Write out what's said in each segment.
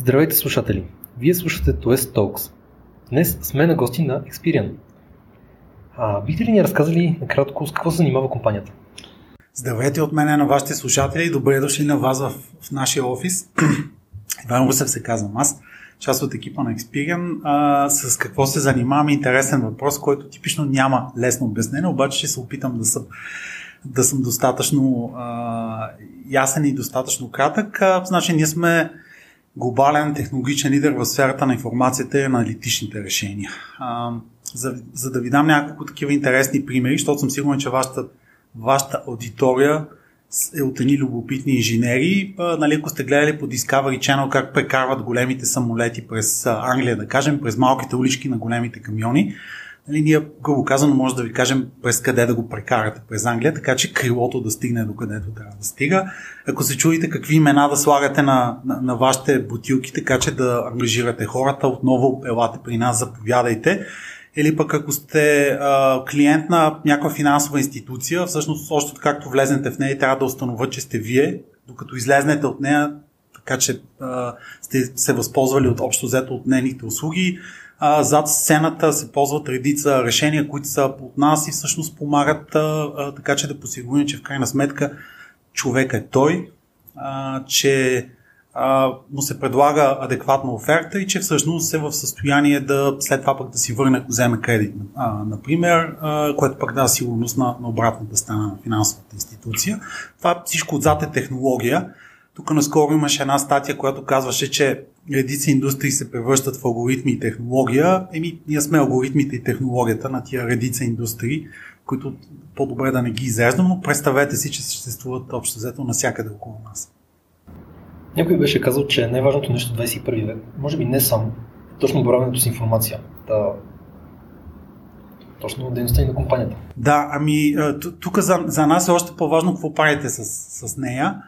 Здравейте слушатели! Вие слушате TOS Talks. Днес сме на гости на Experian. А, бихте ли ни разказали накратко с какво се занимава компанията? Здравейте от мене на вашите слушатели и добре дошли на вас в, в нашия офис. Иван Русев се казвам аз, част от екипа на Experian. А, с какво се занимаваме? Интересен въпрос, който типично няма лесно обяснение, обаче ще се опитам да съм, да съм достатъчно а, ясен и достатъчно кратък. А, значи ние сме глобален технологичен лидер в сферата на информацията и аналитичните решения. За, за да ви дам няколко такива интересни примери, защото съм сигурен, че вашата, вашата аудитория е от едни любопитни инженери. А, нали, ако сте гледали по Discovery Channel как прекарват големите самолети през Англия, да кажем, през малките улички на големите камиони, Нали, ние, грубо казано, може да ви кажем през къде да го прекарате през Англия, така че крилото да стигне до където трябва да стига. Ако се чуете какви имена да слагате на, на, на вашите бутилки, така че да ангажирате хората, отново елате при нас, заповядайте. Или пък ако сте а, клиент на някаква финансова институция, всъщност още както влезнете в нея, трябва да установят, че сте вие, докато излезнете от нея, така че а, сте се възползвали от общо взето от нейните услуги зад сцената се ползват редица решения, които са от нас и всъщност помагат а, така, че да посигурим, че в крайна сметка човек е той, а, че а, му се предлага адекватна оферта и че всъщност е в състояние да след това пък да си върне, ако вземе кредит, а, например, а, което пък дава сигурност на, на обратната страна на финансовата институция. Това всичко отзад е технология. Тук наскоро имаше една статия, която казваше, че редици индустрии се превръщат в алгоритми и технология. Еми, ние сме алгоритмите и технологията на тия редица индустрии, които по-добре да не ги изреждам, но представете си, че съществуват общо взето навсякъде около нас. Някой беше казал, че най-важното нещо в 21 век, може би не само, точно боравенето с информация. Да, точно дейността и на компанията. Да, ами тук за, за нас е още по-важно какво правите с, с нея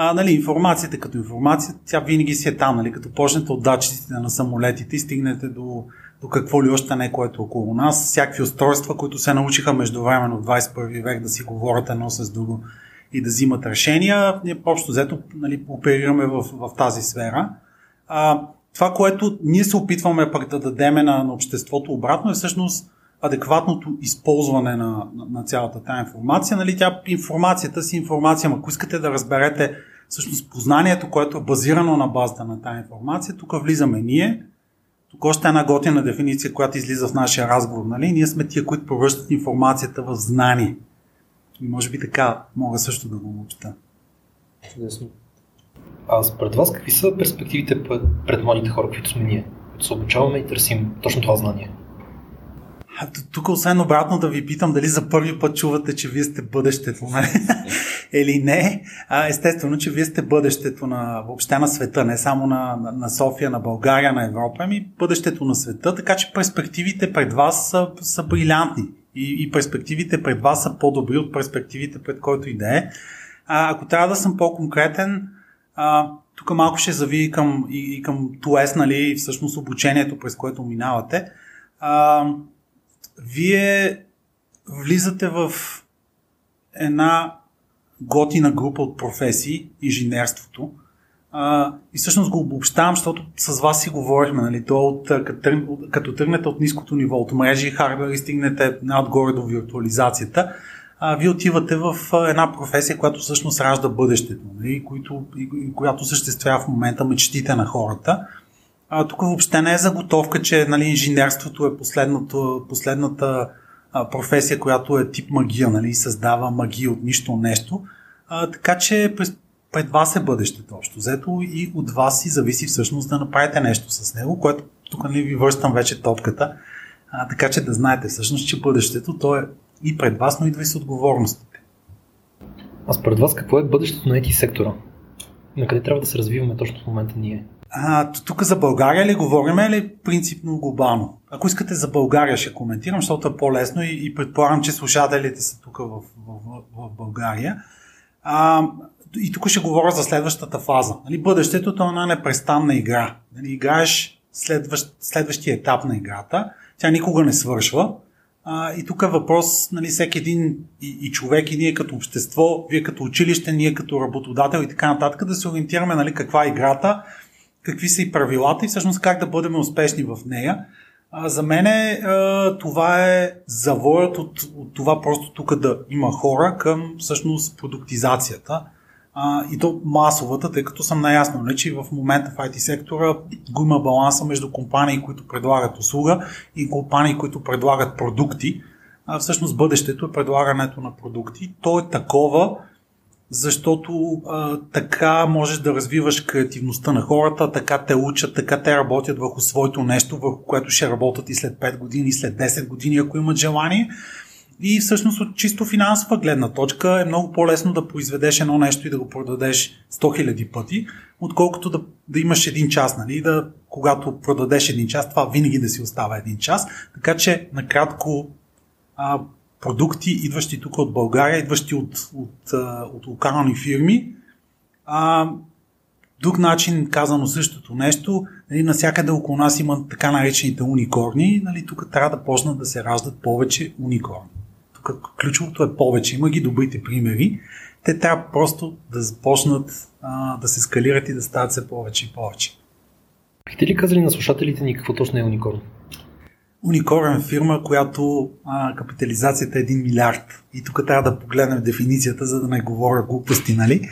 а, нали, информацията като информация, тя винаги си е там, нали, като почнете от датчиците на самолетите и стигнете до, до какво ли още не, което е около нас, всякакви устройства, които се научиха междувременно в 21 век да си говорят едно с друго и да взимат решения, ние общо взето нали, оперираме в, в тази сфера. А, това, което ние се опитваме пък да дадеме на, на обществото обратно е всъщност адекватното използване на, на, на цялата тази информация. Нали, тя, информацията си информация, ако искате да разберете всъщност познанието, което е базирано на базата на тази информация, тук влизаме ние. Тук още една готина дефиниция, която излиза в нашия разговор. Нали? Ние сме тия, които превръщат информацията в знание. И може би така мога също да го учта. Чудесно. А според вас какви са перспективите пред младите хора, които сме ние, които се обучаваме и търсим точно това знание? Тук освен обратно да ви питам дали за първи път чувате, че вие сте бъдещето, нали? или не. А, естествено, че вие сте бъдещето на, въобще на света, не само на, на, София, на България, на Европа, ами бъдещето на света, така че перспективите пред вас са, са брилянтни. И, и перспективите пред вас са по-добри от перспективите пред който и да е. Ако трябва да съм по-конкретен, а, тук малко ще зави към, и, и към ТУЕС, нали, всъщност обучението, през което минавате. А, вие влизате в една готина група от професии, инженерството. А, и всъщност го обобщавам, защото с вас си говорихме, нали, то от, като, тръгнете от ниското ниво, от мрежи и хардвер и стигнете отгоре до виртуализацията, а, вие отивате в една професия, която всъщност ражда бъдещето, нали, които, и, и, която съществява в момента мечтите на хората. А, тук въобще не е заготовка, че нали, инженерството е последната професия, която е тип магия, нали, създава магия от нищо нещо. А, така че през, пред вас е бъдещето общо взето и от вас си зависи всъщност да направите нещо с него, което тук нали, ви връщам вече топката, а, така че да знаете всъщност, че бъдещето то е и пред вас, но идва и с отговорностите. А според вас какво е бъдещето на IT сектора? На къде трябва да се развиваме точно в момента ние? Тук за България ли говорим или принципно глобално? Ако искате за България ще коментирам, защото е по-лесно и, и предполагам, че слушателите са тук в, в, в България. А, и тук ще говоря за следващата фаза. Нали, бъдещето е една непрестанна игра. Нали, играеш следващ, следващия етап на играта. Тя никога не свършва. А, и тук е въпрос, нали, всеки един и, и човек, и ние като общество, вие като училище, ние като работодател и така нататък, да се ориентираме нали, каква е играта какви са и правилата и всъщност как да бъдем успешни в нея. А, за мен е, това е завоят от, от това просто тук да има хора към всъщност продуктизацията а, и то масовата, тъй като съм наясно, не, че в момента в IT сектора го има баланса между компании, които предлагат услуга и компании, които предлагат продукти. А, всъщност бъдещето е предлагането на продукти. То е такова, защото а, така можеш да развиваш креативността на хората, така те учат, така те работят върху своето нещо, върху което ще работят и след 5 години, и след 10 години, ако имат желание. И всъщност от чисто финансова гледна точка е много по-лесно да произведеш едно нещо и да го продадеш 100 000 пъти, отколкото да, да имаш един час, нали? Да, когато продадеш един час, това винаги да си остава един час. Така че, накратко, а, продукти, идващи тук от България, идващи от, от, от локални фирми. А, друг начин, казано същото нещо, нали, насякъде около нас има така наречените уникорни, нали, тук трябва да почнат да се раждат повече уникорни. Тук ключовото е повече, има ги добрите примери, те трябва просто да започнат а, да се скалират и да стават все повече и повече. Бихте ли казали на слушателите ни какво точно е уникорн? Уникорен фирма, която а, капитализацията е 1 милиард. И тук трябва да погледнем дефиницията, за да не говоря глупости, нали?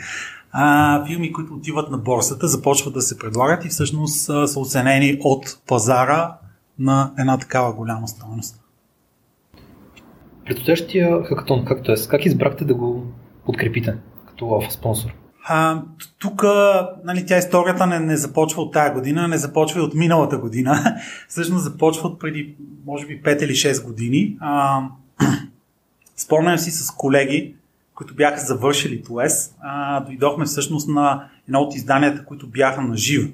А, фирми, които отиват на борсата, започват да се предлагат и всъщност а, са оценени от пазара на една такава голяма стоеност. Предстоящия хакатон, както е, как избрахте да го подкрепите като спонсор? Тук нали, тя историята не, не започва от тази година, не започва и от миналата година. Всъщност започва от преди, може би, 5 или 6 години. А, спомням си с колеги, които бяха завършили ТОЕС, а, дойдохме всъщност на едно от изданията, които бяха на живо.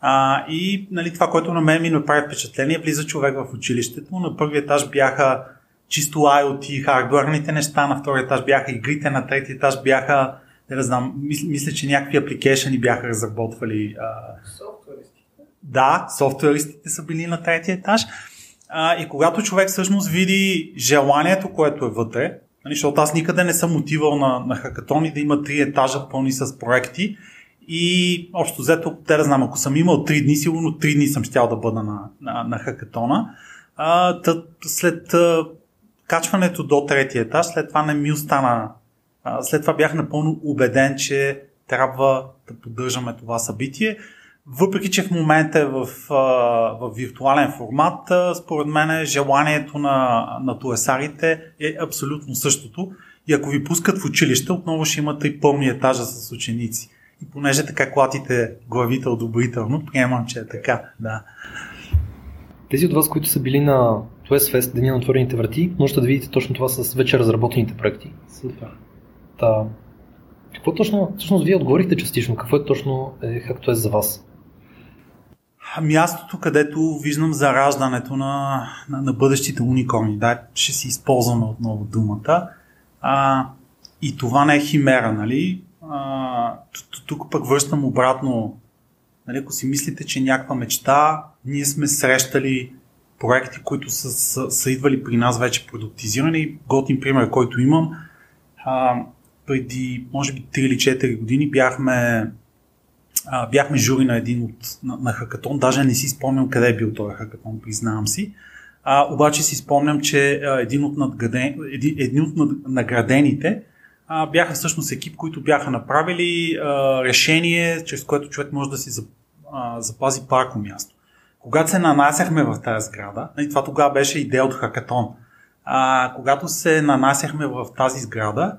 А, и нали, това, което на мен ми направи впечатление, влиза човек в училището. На първи етаж бяха чисто IoT, хардуерните неща, на втори етаж бяха игрите, на трети етаж бяха не знам, мисля, мисля, че някакви апликейшени бяха разработвали. А... Софтуеристите? Да, софтуеристите са били на третия етаж. А, и когато човек всъщност види желанието, което е вътре, нали, защото аз никъде не съм отивал на, на хакатони да има три етажа пълни с проекти и общо взето, те да знам, ако съм имал три дни, сигурно три дни съм щял да бъда на, на, на хакатона. А, тът, след а, качването до третия етаж, след това не ми остана след това бях напълно убеден, че трябва да поддържаме това събитие. Въпреки, че в момента е в, в виртуален формат, според мен желанието на, на туесарите е абсолютно същото. И ако ви пускат в училище, отново ще имате и пълни етажа с ученици. И понеже така клатите главите одобрително, приемам, че е така. Да. Тези от вас, които са били на TuesFest, Fest, Деня на отворените врати, можете да видите точно това с вече разработените проекти. Супер. Та, какво точно, всъщност вие отговорихте частично, какво е точно е, както е за вас? Мястото, където виждам зараждането на, на, на бъдещите уникорни. Да, ще си използваме отново думата. А, и това не е химера, нали? А, тук пък връщам обратно. Нали, ако си мислите, че някаква мечта, ние сме срещали проекти, които са, са, са идвали при нас вече продуктизирани. Готин пример, който имам. А, преди, може би, 3 или 4 години бяхме, а, бяхме жури на един от, на, на хакатон. Даже не си спомням къде е бил този хакатон, признавам си. А, обаче си спомням, че а, един, от надграден, един, един от наградените а, бяха всъщност екип, които бяха направили а, решение, чрез което човек може да си запази парко място. Когато се нанасяхме в тази сграда, и това тогава беше идея от хакатон, а, когато се нанасяхме в тази сграда,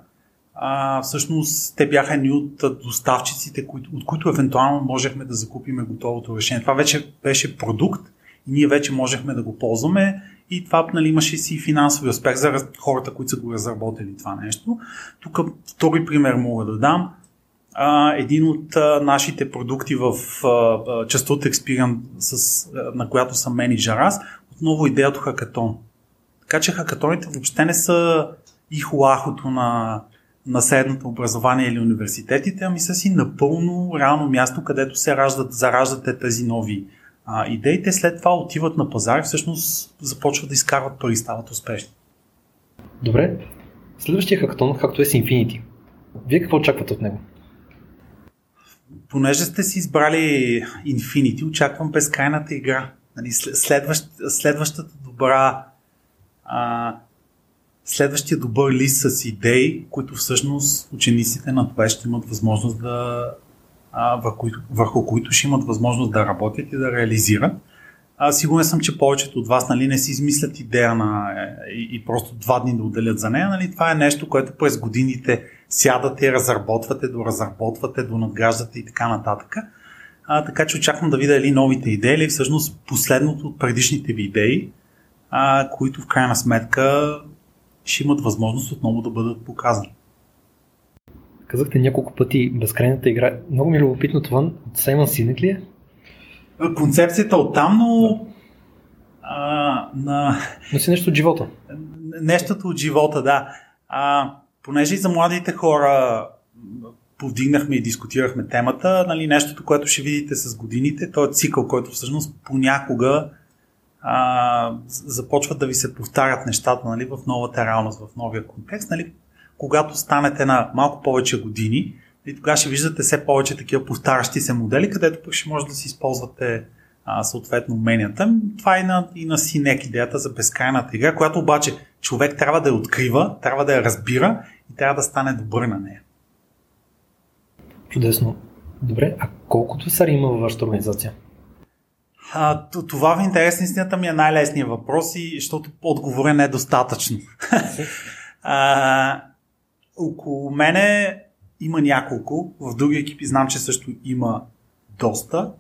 а, всъщност те бяха едни от доставчиците, от които евентуално можехме да закупиме готовото решение. Това вече беше продукт и ние вече можехме да го ползваме и това нали, имаше си финансови успех за хората, които са го разработили това нещо. Тук втори пример мога да дам. А, един от а, нашите продукти в а, частта от Experian, на която съм менеджер аз, отново идеята хакатон. Така че хакатоните въобще не са и хуахото на на средното образование или университетите, ами са си напълно реално място, където се раждат, зараждат тези нови а, идеи. Те след това отиват на пазар и всъщност започват да изкарват пари, стават успешни. Добре. Следващия хакатон, както е с Infinity. Вие какво очаквате от него? понеже сте си избрали Infinity, очаквам безкрайната игра. Нали, следващ, следващата добра а, следващия добър лист с идеи, които всъщност учениците на това ще имат възможност да а, върху, върху които ще имат възможност да работят и да реализират. А, сигурен съм, че повечето от вас нали, не си измислят идея на, е, и, и просто два дни да отделят за нея. Нали, това е нещо, което през годините сядате, разработвате, доразработвате, донадграждате и така нататък. А, така че очаквам да видя ли новите идеи или всъщност последното от предишните ви идеи, а, които в крайна сметка ще имат възможност отново да бъдат показани. Казахте няколко пъти безкрайната игра. Много ми е любопитно това. От Саймън Синек ли е? Концепцията от там, но а, на... Но си нещо от живота. Нещото от живота, да. А, понеже и за младите хора повдигнахме и дискутирахме темата, нали, нещото, което ще видите с годините, то е цикъл, който всъщност понякога а, започват да ви се повтарят нещата нали, в новата реалност, в новия контекст. Нали, когато станете на малко повече години, и тогава ще виждате все повече такива повтарящи се модели, където пък ще може да си използвате а, съответно уменията. Това е и на, и на Синек идеята за безкрайната игра, която обаче човек трябва да я открива, трябва да я разбира и трябва да стане добър на нея. Чудесно. Добре, а колкото сари има във вашата организация? А, това в интерес на истината ми е най-лесният въпрос и защото отговоря не е достатъчно. а, около мене има няколко, в други екипи знам, че също има доста.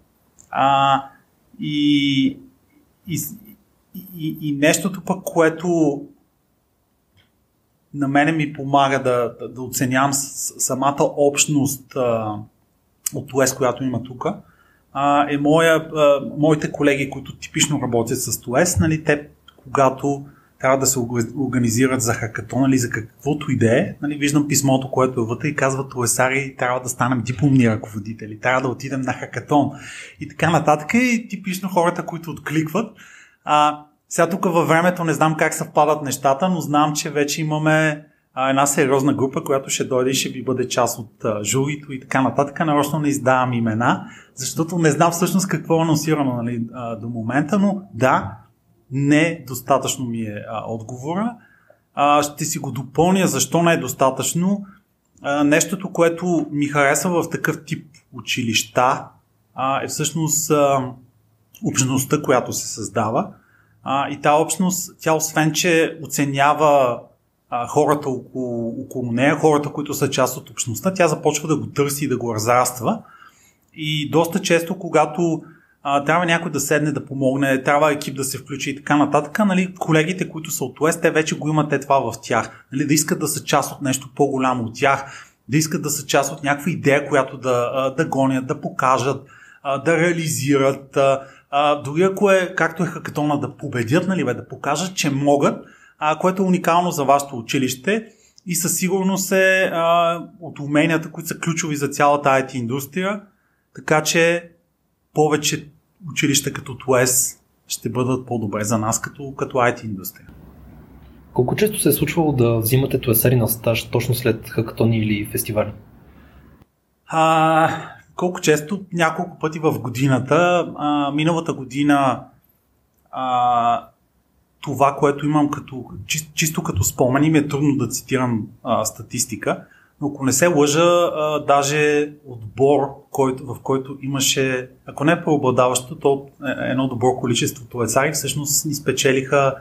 А, и, и, и, и нещото пък, което на мене ми помага да, да, да оценявам самата общност а, от ОС, която има тук, е моя, а, моите колеги, които типично работят с ТОЕС, нали, те когато трябва да се организират за хакатон или за каквото и да е. Нали, виждам писмото, което е вътре и казва Туесари, трябва да станем дипломни ръководители, трябва да отидем на хакатон и така нататък. И типично хората, които откликват. А, сега тук във времето не знам как съвпадат нещата, но знам, че вече имаме а, една сериозна група, която ще дойде и ще ви бъде част от а, журито и така нататък. Нарочно не издавам имена, защото не знам всъщност какво е анонсирано нали, а, до момента, но да, не достатъчно ми е а, отговора. А, ще си го допълня защо не е достатъчно. А, нещото, което ми харесва в такъв тип училища а, е всъщност а, общността, която се създава. А, и тази общност, тя освен, че оценява а, хората около, около нея, хората, които са част от общността, тя започва да го търси и да го разраства. И доста често, когато а, трябва някой да седне да помогне, трябва екип да се включи и така нататък. Нали, колегите, които са от ОС, те вече го имат е това в тях. Нали, да искат да са част от нещо по-голямо от тях, да искат да са част от някаква идея, която да, да гонят, да покажат, да реализират. Дори ако е, както е хакатона, да победят, нали, бе, да покажат, че могат, а, което е уникално за вашето училище и със сигурност е а, от уменията, които са ключови за цялата IT индустрия, така че повече училища като ТУЕС ще бъдат по-добре за нас като, като IT индустрия. Колко често се е случвало да взимате туесари на стаж точно след хакатони или фестивали? А, колко често? Няколко пъти в годината. А, миналата година а, това, което имам като, чисто, като спомени, ми е трудно да цитирам а, статистика, но ако не се лъжа, а, даже отбор, който, в който имаше, ако не е преобладаващо, то е едно добро количество туецари, всъщност ни спечелиха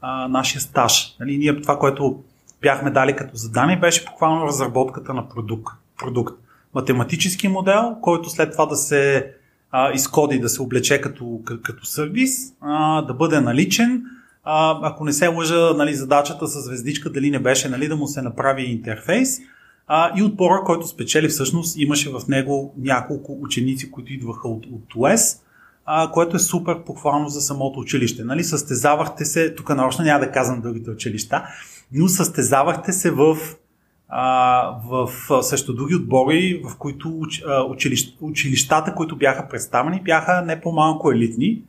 а, нашия стаж. Нали, ние това, което бяхме дали като задание, беше буквално разработката на продукт. продукт. Математически модел, който след това да се а, изкоди, да се облече като, като сервис, а, да бъде наличен. А, ако не се лъжа, нали, задачата с звездичка дали не беше нали, да му се направи интерфейс, а, и отбора, който спечели всъщност, имаше в него няколко ученици, които идваха от, от УЕС, а, което е супер похвално за самото училище. Нали? Състезавахте се, тук нарочно няма да казвам другите училища, но състезавахте се в, а, в също други отбори, в които уч, а, училищ, училищата, които бяха представени, бяха не по-малко елитни,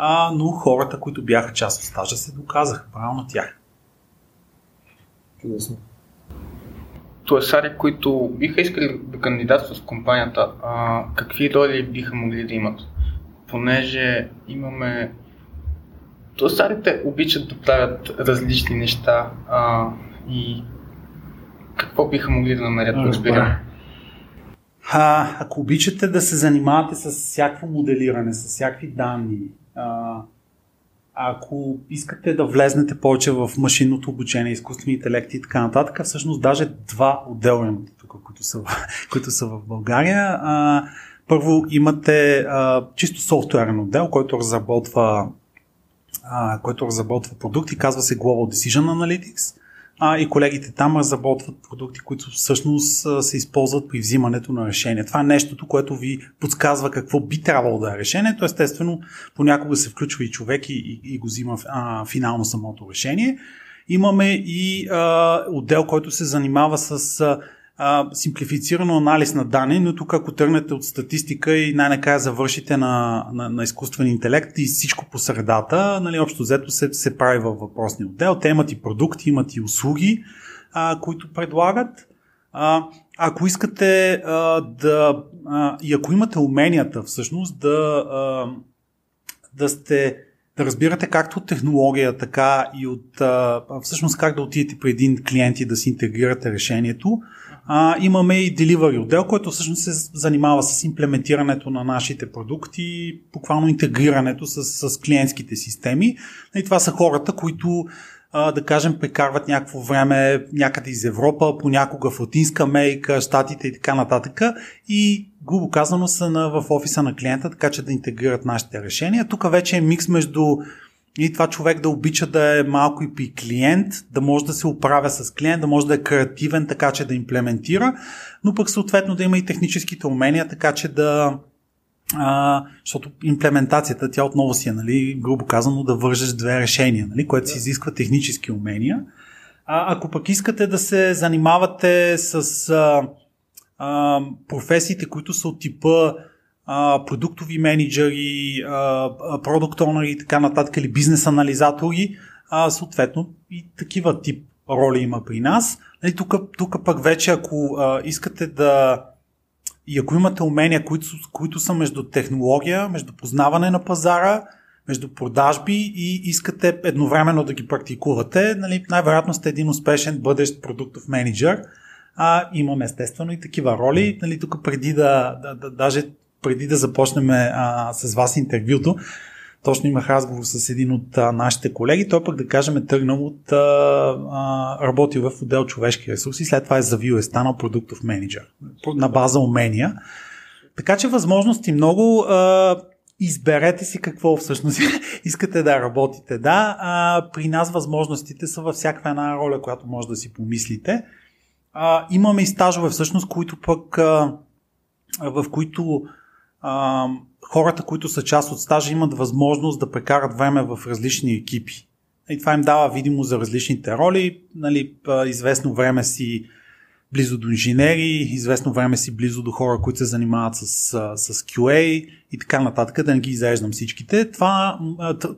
а, но хората, които бяха част от стажа, се доказаха. Правилно на тях. Чудесно. туасари, които биха искали да кандидатстват в компанията, а, какви роли биха могли да имат? Понеже имаме туасарите обичат да правят различни неща а, и какво биха могли да намерят, разбирам. А, ако обичате да се занимавате с всякакво моделиране, с всякакви данни, ако искате да влезнете повече в машинното обучение, изкуствени интелекти и така нататък, всъщност даже два отдела имате тук, които са, които са в България. А, първо имате а, чисто софтуерен отдел, който разработва, а, който разработва продукти, казва се Global Decision Analytics а, и колегите там разработват продукти, които всъщност се използват при взимането на решение. Това е нещото, което ви подсказва какво би трябвало да е решението. Естествено, понякога се включва и човек и, и, и го взима а, финално самото решение. Имаме и а, отдел, който се занимава с а, а, симплифицирано анализ на данни, но тук ако тръгнете от статистика и най-накрая завършите на, на, на изкуствен интелект и всичко по средата, нали, общо взето се, се прави във въпросния отдел. Те имат и продукти, имат и услуги, а, които предлагат. А, ако искате а, да. А, и ако имате уменията всъщност да, а, да сте да разбирате както от технология, така и от а, всъщност как да отидете при един клиент и да си интегрирате решението, а, имаме и delivery отдел, който всъщност се занимава с имплементирането на нашите продукти, буквално интегрирането с, с клиентските системи. И това са хората, които да кажем, прекарват някакво време някъде из Европа, понякога в Латинска Америка, Штатите и така нататък. И грубо казано са на, в офиса на клиента, така че да интегрират нашите решения. Тук вече е микс между и това човек да обича да е малко и клиент, да може да се оправя с клиент, да може да е креативен, така че да имплементира, но пък съответно да има и техническите умения, така че да. А, защото имплементацията, тя отново си е, нали, грубо казано, да вържеш две решения, нали, което си изисква технически умения. А, ако пък искате да се занимавате с а, а, професиите, които са от типа продуктови менеджери, продукт онери и така нататък, или бизнес анализатори, съответно и такива тип роли има при нас. Нали, тук, тук пък вече, ако искате да и ако имате умения, които, които са между технология, между познаване на пазара, между продажби и искате едновременно да ги практикувате, нали, най-вероятно сте един успешен бъдещ продуктов менеджер. А, имаме естествено и такива роли. Нали, тук преди да, да, да даже преди да започнем а, с вас интервюто, точно имах разговор с един от а, нашите колеги. Той пък, да кажем, е тръгнал от а, а, работил в отдел човешки ресурси, след това е завил, е станал продуктов менеджер на база умения. Така че възможности много. А, изберете си какво всъщност искате да работите. Да, а, при нас възможностите са във всяка една роля, която може да си помислите. А, имаме и стажове всъщност, които пък а, в които хората, които са част от стажа, имат възможност да прекарат време в различни екипи. И това им дава видимо за различните роли. Нали, известно време си близо до инженери, известно време си близо до хора, които се занимават с, с QA и така нататък, да не ги изреждам всичките. Това,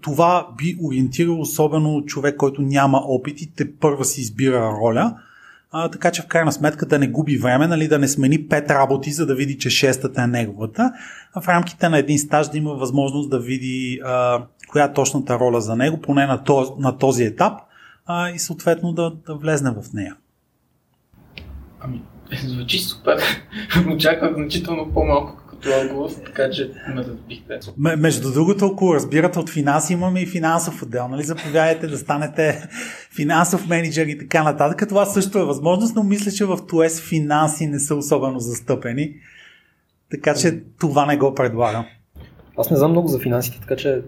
това би ориентирало особено човек, който няма опит и те първа си избира роля – а, така че в крайна сметка да не губи време, нали, да не смени пет работи, за да види, че шестата е неговата, а в рамките на един стаж да има възможност да види а, коя е точната роля за него, поне на този, на този етап а, и съответно да, да влезне в нея. Ами, звучи супер. Очаквах значително по-малко като отговор, така че ме разбихте. Между другото, ако разбирате от финанси, имаме и финансов отдел. Нали? Заповядайте да станете финансов менеджер и така нататък. Това също е възможност, но мисля, че в ТОЕС финанси не са особено застъпени. Така че това не го предлагам. Аз не знам много за финансите, така че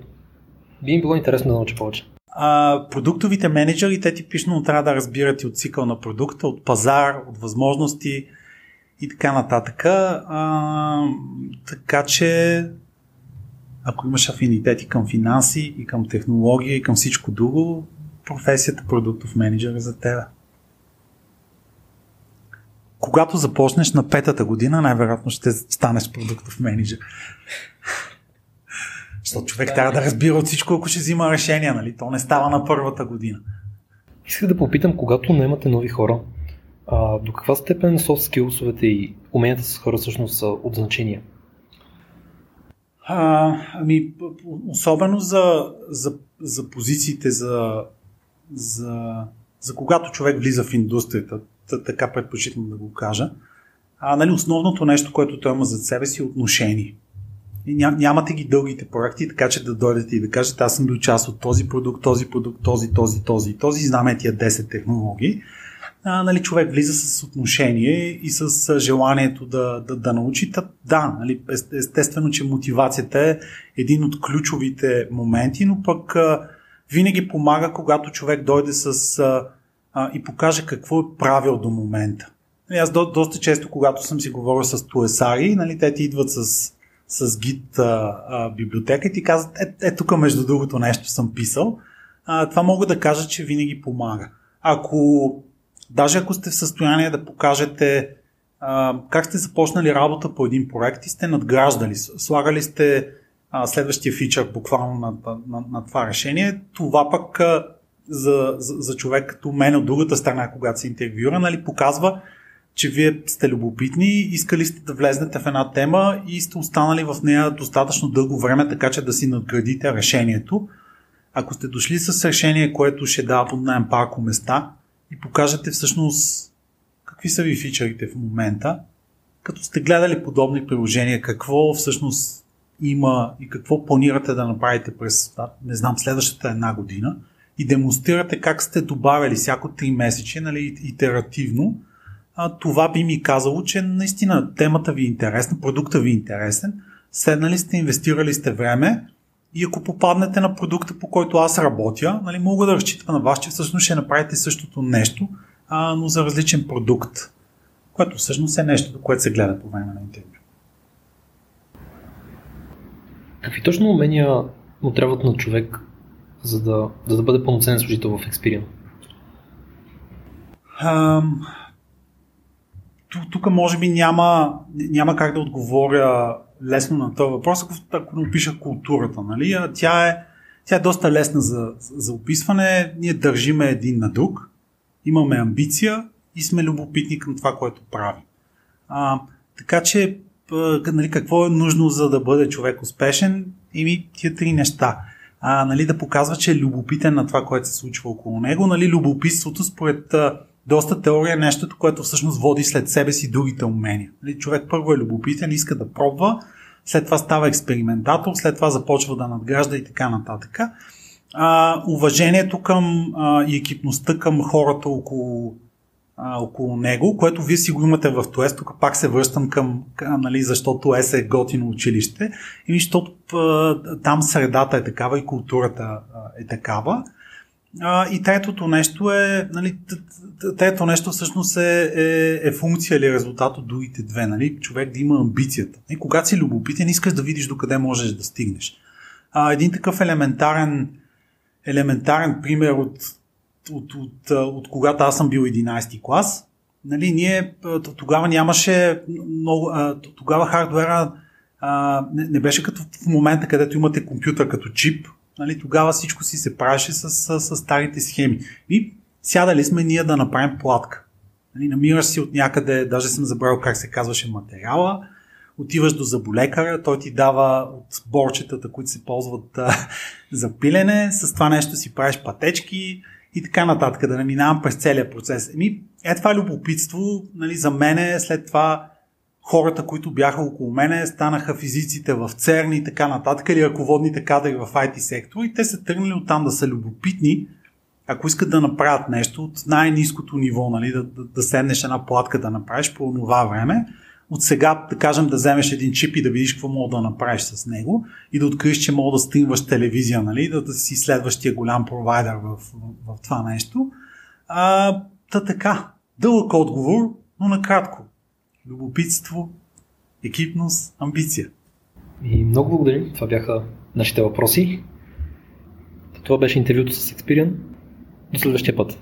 би им било интересно да науча повече. А, продуктовите менеджери, те типично трябва да разбират и от цикъл на продукта, от пазар, от възможности, и така нататък. А, така че, ако имаш афинитети към финанси и към технология и към всичко друго, професията продуктов менеджер е за теб. Когато започнеш на петата година, най-вероятно ще станеш продуктов менеджер. Защото човек да, трябва да разбира от всичко, ако ще взима решения, нали? То не става на първата година. Исках да попитам, когато наемате нови хора, А, до каква степен софт скилсовете и уменията с хора всъщност са от значение? А, ами, особено за, за, за позициите, за, за, за когато човек влиза в индустрията, така предпочитам да го кажа. А, нали, основното нещо, което той има зад себе си е отношение. И ням, нямате ги дългите проекти, така че да дойдете и да кажете, аз съм бил част от този продукт, този продукт, този, този, този, този, знаме тия 10 технологии. А, нали, човек влиза с отношение и с желанието да, да, да научи. Да, нали, естествено, че мотивацията е един от ключовите моменти, но пък а, винаги помага, когато човек дойде с а, а, и покаже какво е правил до момента. Нали, аз до, доста често, когато съм си говорил с туесари, нали, те ти идват с с гид а, а, библиотека и ти казват, е, е тук между другото нещо съм писал. А, това мога да кажа, че винаги помага. Ако, даже ако сте в състояние да покажете а, как сте започнали работа по един проект и сте надграждали, слагали сте а, следващия фичър буквално на, на, на, това решение, това пък а, за, за, за човек като мен от другата страна, когато се интервюира, нали, показва, че вие сте любопитни, искали сте да влезнете в една тема и сте останали в нея достатъчно дълго време, така че да си надградите решението. Ако сте дошли с решение, което ще дава под найем парко места и покажете всъщност какви са ви фичерите в момента, като сте гледали подобни приложения, какво всъщност има и какво планирате да направите през, не знам, следващата една година и демонстрирате как сте добавили всяко 3 месече, нали, итеративно, а, това би ми казало, че наистина темата ви е интересна, продукта ви е интересен, седнали сте, инвестирали сте време и ако попаднете на продукта, по който аз работя, нали, мога да разчитам на вас, че всъщност ще направите същото нещо, а, но за различен продукт, което всъщност е нещо, което се гледа по време на интервю. Какви точно умения му трябват на човек, за да, за да бъде пълноценен служител в Experian? тук може би няма, няма как да отговоря лесно на този въпрос, ако, ако не опиша културата. Нали? А тя, е, тя е доста лесна за, за описване. Ние държиме един на друг, имаме амбиция и сме любопитни към това, което правим. А, така че, нали, какво е нужно за да бъде човек успешен? Ими тия три неща. А, нали, да показва, че е любопитен на това, което се случва около него. Нали, любопитството според доста теория е нещото, което всъщност води след себе си другите умения. Нали, човек първо е любопитен, иска да пробва, след това става експериментатор, след това започва да надгражда и така нататък. А, уважението към а, и екипността към хората около, а, около него, което вие си го имате в ТОЕС, тук пак се връщам към, към нали, защото ЕС е готино училище, и защото а, там средата е такава и културата а, е такава. А, и третото нещо е, нали, трето нещо всъщност е, е, е функция или резултат от другите две. Нали? Човек да има амбицията. И когато си любопитен, искаш да видиш докъде можеш да стигнеш. А, един такъв елементарен, елементарен пример от, от, от, от, от когато аз съм бил 11 клас, нали, ние тогава нямаше много, тогава хардвера а, не, не беше като в момента, където имате компютър като чип, Нали, тогава всичко си се правеше с, с, с старите схеми. И сядали сме ние да направим платка. Нали, намираш си от някъде, даже съм забравил как се казваше материала, отиваш до заболекаря, той ти дава от борчетата, които се ползват а, за пилене, с това нещо си правиш пътечки и така нататък, да не минавам през целият процес. Еми, е това любопитство, нали, за мен след това хората, които бяха около мене, станаха физиците в ЦЕРН и така нататък, или ръководните кадри в IT сектора и те са тръгнали оттам да са любопитни, ако искат да направят нещо от най-низкото ниво, нали, да, да, да седнеш една платка да направиш по това време, от сега, да кажем, да вземеш един чип и да видиш какво мога да направиш с него и да откриеш, че мога да стримваш телевизия, нали, да, да си следващия голям провайдер в, в, в това нещо. А, та така, дълъг отговор, но накратко любопитство, екипност, амбиция. И много благодарим. Това бяха нашите въпроси. Това беше интервюто с Experian. До следващия път.